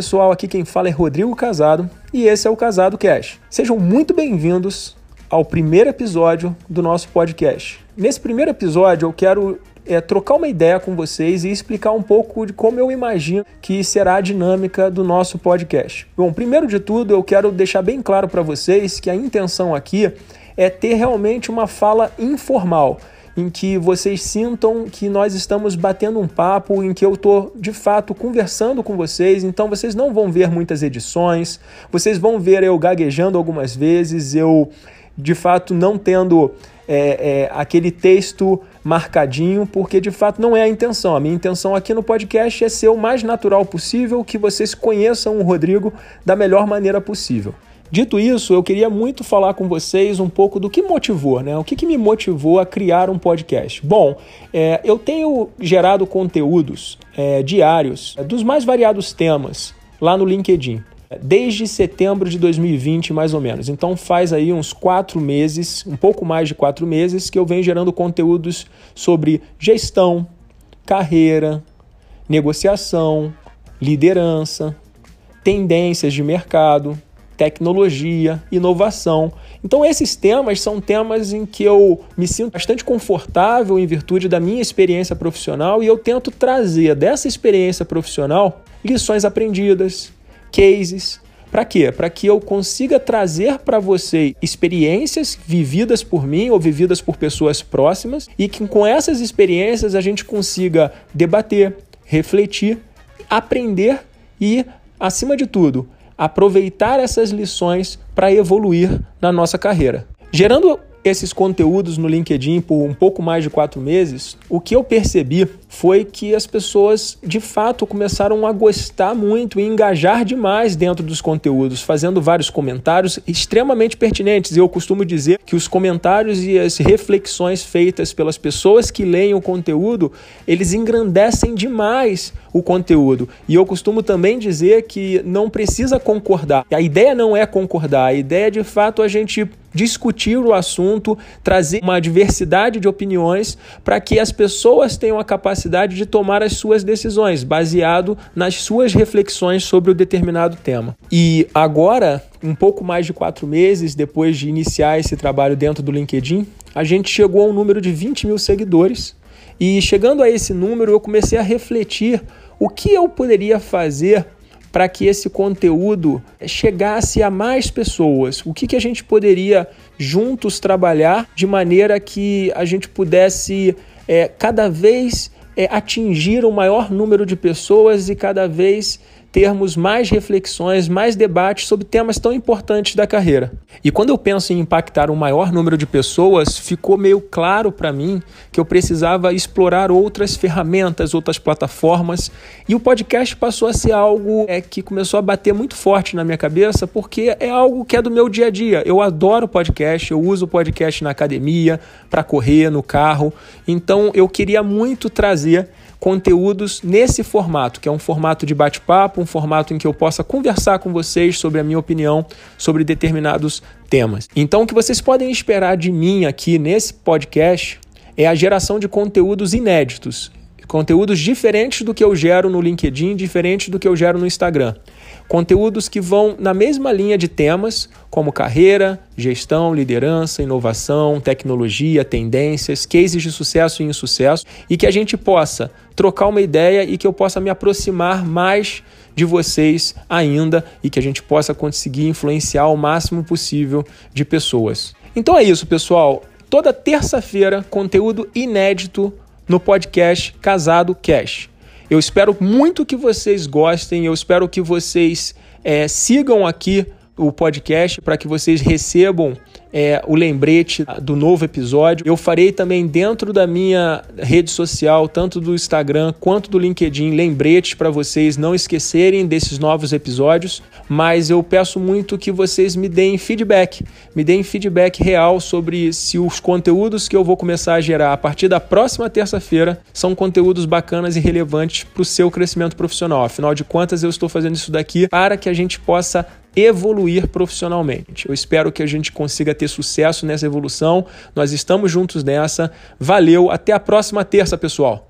pessoal, aqui quem fala é Rodrigo Casado e esse é o Casado Cash. Sejam muito bem-vindos ao primeiro episódio do nosso podcast. Nesse primeiro episódio eu quero é, trocar uma ideia com vocês e explicar um pouco de como eu imagino que será a dinâmica do nosso podcast. Bom, primeiro de tudo eu quero deixar bem claro para vocês que a intenção aqui é ter realmente uma fala informal em que vocês sintam que nós estamos batendo um papo, em que eu estou de fato conversando com vocês. Então vocês não vão ver muitas edições, vocês vão ver eu gaguejando algumas vezes, eu de fato não tendo é, é, aquele texto marcadinho, porque de fato não é a intenção. A minha intenção aqui no podcast é ser o mais natural possível, que vocês conheçam o Rodrigo da melhor maneira possível. Dito isso, eu queria muito falar com vocês um pouco do que motivou, né? O que, que me motivou a criar um podcast? Bom, é, eu tenho gerado conteúdos é, diários é, dos mais variados temas lá no LinkedIn. Desde setembro de 2020, mais ou menos. Então faz aí uns quatro meses, um pouco mais de quatro meses, que eu venho gerando conteúdos sobre gestão, carreira, negociação, liderança, tendências de mercado, tecnologia, inovação. Então, esses temas são temas em que eu me sinto bastante confortável em virtude da minha experiência profissional e eu tento trazer dessa experiência profissional lições aprendidas, cases. Para quê? Para que eu consiga trazer para você experiências vividas por mim ou vividas por pessoas próximas e que com essas experiências a gente consiga debater, refletir, aprender e, acima de tudo, aproveitar essas lições para evoluir na nossa carreira. Gerando esses conteúdos no LinkedIn por um pouco mais de quatro meses, o que eu percebi foi que as pessoas de fato começaram a gostar muito e engajar demais dentro dos conteúdos, fazendo vários comentários extremamente pertinentes. Eu costumo dizer que os comentários e as reflexões feitas pelas pessoas que leem o conteúdo, eles engrandecem demais o conteúdo. E eu costumo também dizer que não precisa concordar. A ideia não é concordar, a ideia é de fato a gente discutir o assunto, trazer uma diversidade de opiniões para que as pessoas tenham a capacidade de tomar as suas decisões, baseado nas suas reflexões sobre o determinado tema. E agora, um pouco mais de quatro meses depois de iniciar esse trabalho dentro do LinkedIn, a gente chegou a um número de 20 mil seguidores. E chegando a esse número, eu comecei a refletir o que eu poderia fazer para que esse conteúdo chegasse a mais pessoas? O que, que a gente poderia juntos trabalhar de maneira que a gente pudesse é, cada vez é, atingir o maior número de pessoas e cada vez termos mais reflexões, mais debates sobre temas tão importantes da carreira. E quando eu penso em impactar um maior número de pessoas, ficou meio claro para mim que eu precisava explorar outras ferramentas, outras plataformas, e o podcast passou a ser algo é, que começou a bater muito forte na minha cabeça, porque é algo que é do meu dia a dia. Eu adoro podcast, eu uso podcast na academia, para correr, no carro, então eu queria muito trazer conteúdos nesse formato, que é um formato de bate-papo, um formato em que eu possa conversar com vocês sobre a minha opinião sobre determinados temas. Então, o que vocês podem esperar de mim aqui nesse podcast é a geração de conteúdos inéditos, conteúdos diferentes do que eu gero no LinkedIn, diferentes do que eu gero no Instagram. Conteúdos que vão na mesma linha de temas, como carreira, gestão, liderança, inovação, tecnologia, tendências, cases de sucesso e insucesso, e que a gente possa trocar uma ideia e que eu possa me aproximar mais de vocês ainda e que a gente possa conseguir influenciar o máximo possível de pessoas. Então é isso, pessoal. Toda terça-feira, conteúdo inédito no podcast Casado Cash. Eu espero muito que vocês gostem, eu espero que vocês é, sigam aqui o podcast para que vocês recebam é, o lembrete do novo episódio. Eu farei também dentro da minha rede social, tanto do Instagram quanto do LinkedIn, lembretes para vocês não esquecerem desses novos episódios. Mas eu peço muito que vocês me deem feedback, me deem feedback real sobre se os conteúdos que eu vou começar a gerar a partir da próxima terça-feira são conteúdos bacanas e relevantes para o seu crescimento profissional. Afinal de contas, eu estou fazendo isso daqui para que a gente possa evoluir profissionalmente. Eu espero que a gente consiga ter sucesso nessa evolução. Nós estamos juntos nessa. Valeu, até a próxima terça, pessoal.